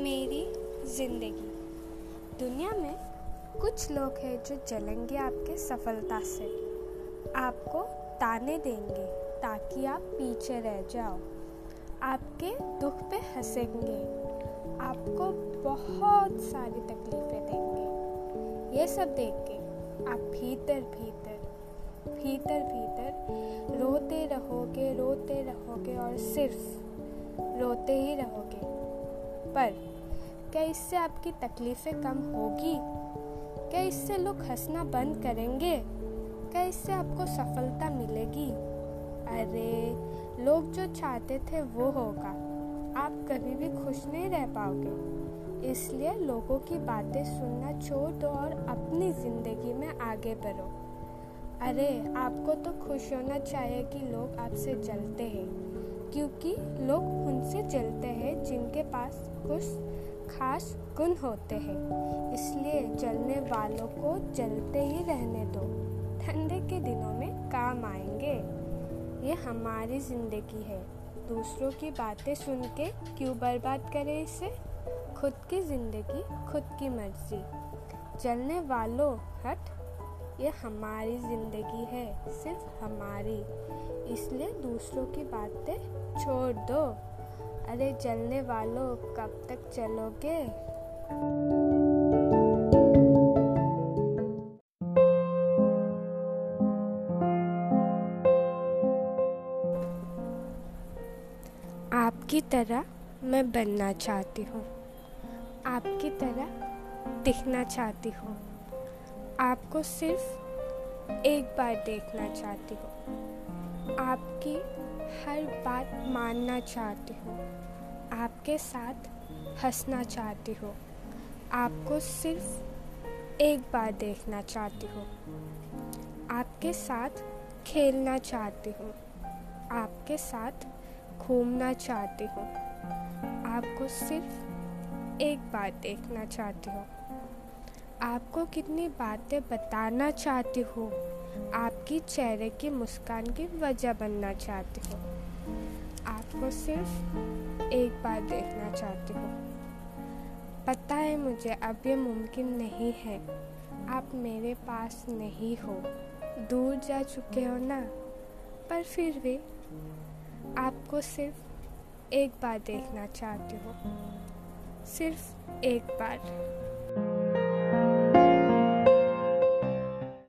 ज़िंदगी। दुनिया में कुछ लोग हैं जो जलेंगे आपके सफलता से। आपको ताने देंगे ताकि आप पीछे रह जाओ। आपके दुख पे हंसेंगे। आपको बहुत सारी तकलीफ़ें देंगे। ये सब देख के आप भीतर भीतर भीतर भीतर रोते रहोगे रोते रहोगे और सिर्फ़ रोते ही रहोगे। पर क्या इससे आपकी तकलीफ़ें कम होगी? क्या इससे लोग हंसना बंद करेंगे? क्या इससे आपको सफलता मिलेगी? अरे, लोग जो चाहते थे वो होगा। आप कभी भी खुश नहीं रह पाओगे। इसलिए लोगों की बातें सुनना छोड़ दो और अपनी ज़िंदगी में आगे बढ़ो। अरे, आपको तो खुश होना चाहिए कि लोग आपसे जलते हैं, क्योंकि लोग उनसे जलते हैं जिनके पास कुछ खास गुण होते हैं। इसलिए जलने वालों को जलते ही रहने दो। ठंडे के दिनों में काम आएँगे। ये हमारी ज़िंदगी है। दूसरों की बातें सुन के क्यों बर्बाद करें इसे? खुद की ज़िंदगी, खुद की मर्ज़ी। जलने वालों, हट। ये हमारी ज़िंदगी है, सिर्फ़ हमारी। इसलिए दूसरों की बातें छोड़ दो। अरे जलने वालों, कब तक चलोगे? आपकी तरह मैं बनना चाहती हूँ। आपकी तरह दिखना चाहती हूँ। आपको सिर्फ़ एक बार देखना चाहती हूँ। आपकी हर बात मानना चाहती हूँ, आपके साथ हंसना चाहती हूँ, आपको सिर्फ़ एक बार देखना चाहती हूँ, आपके साथ खेलना चाहती हूँ, आपके साथ घूमना चाहती हूँ, आपको सिर्फ़ एक बार देखना चाहती हूँ, आपको कितनी बातें बताना चाहती हूँ आपकी चेहरे की मुस्कान की वजह बनना चाहती हूँ। आपको सिर्फ़ एक बार देखना चाहती हूँ। पता है मुझे अब ये मुमकिन नहीं है। आप मेरे पास नहीं हो। दूर जा चुके हो ना? पर फिर भी आपको सिर्फ़ एक बार देखना चाहती हूँ। सिर्फ़ एक बार।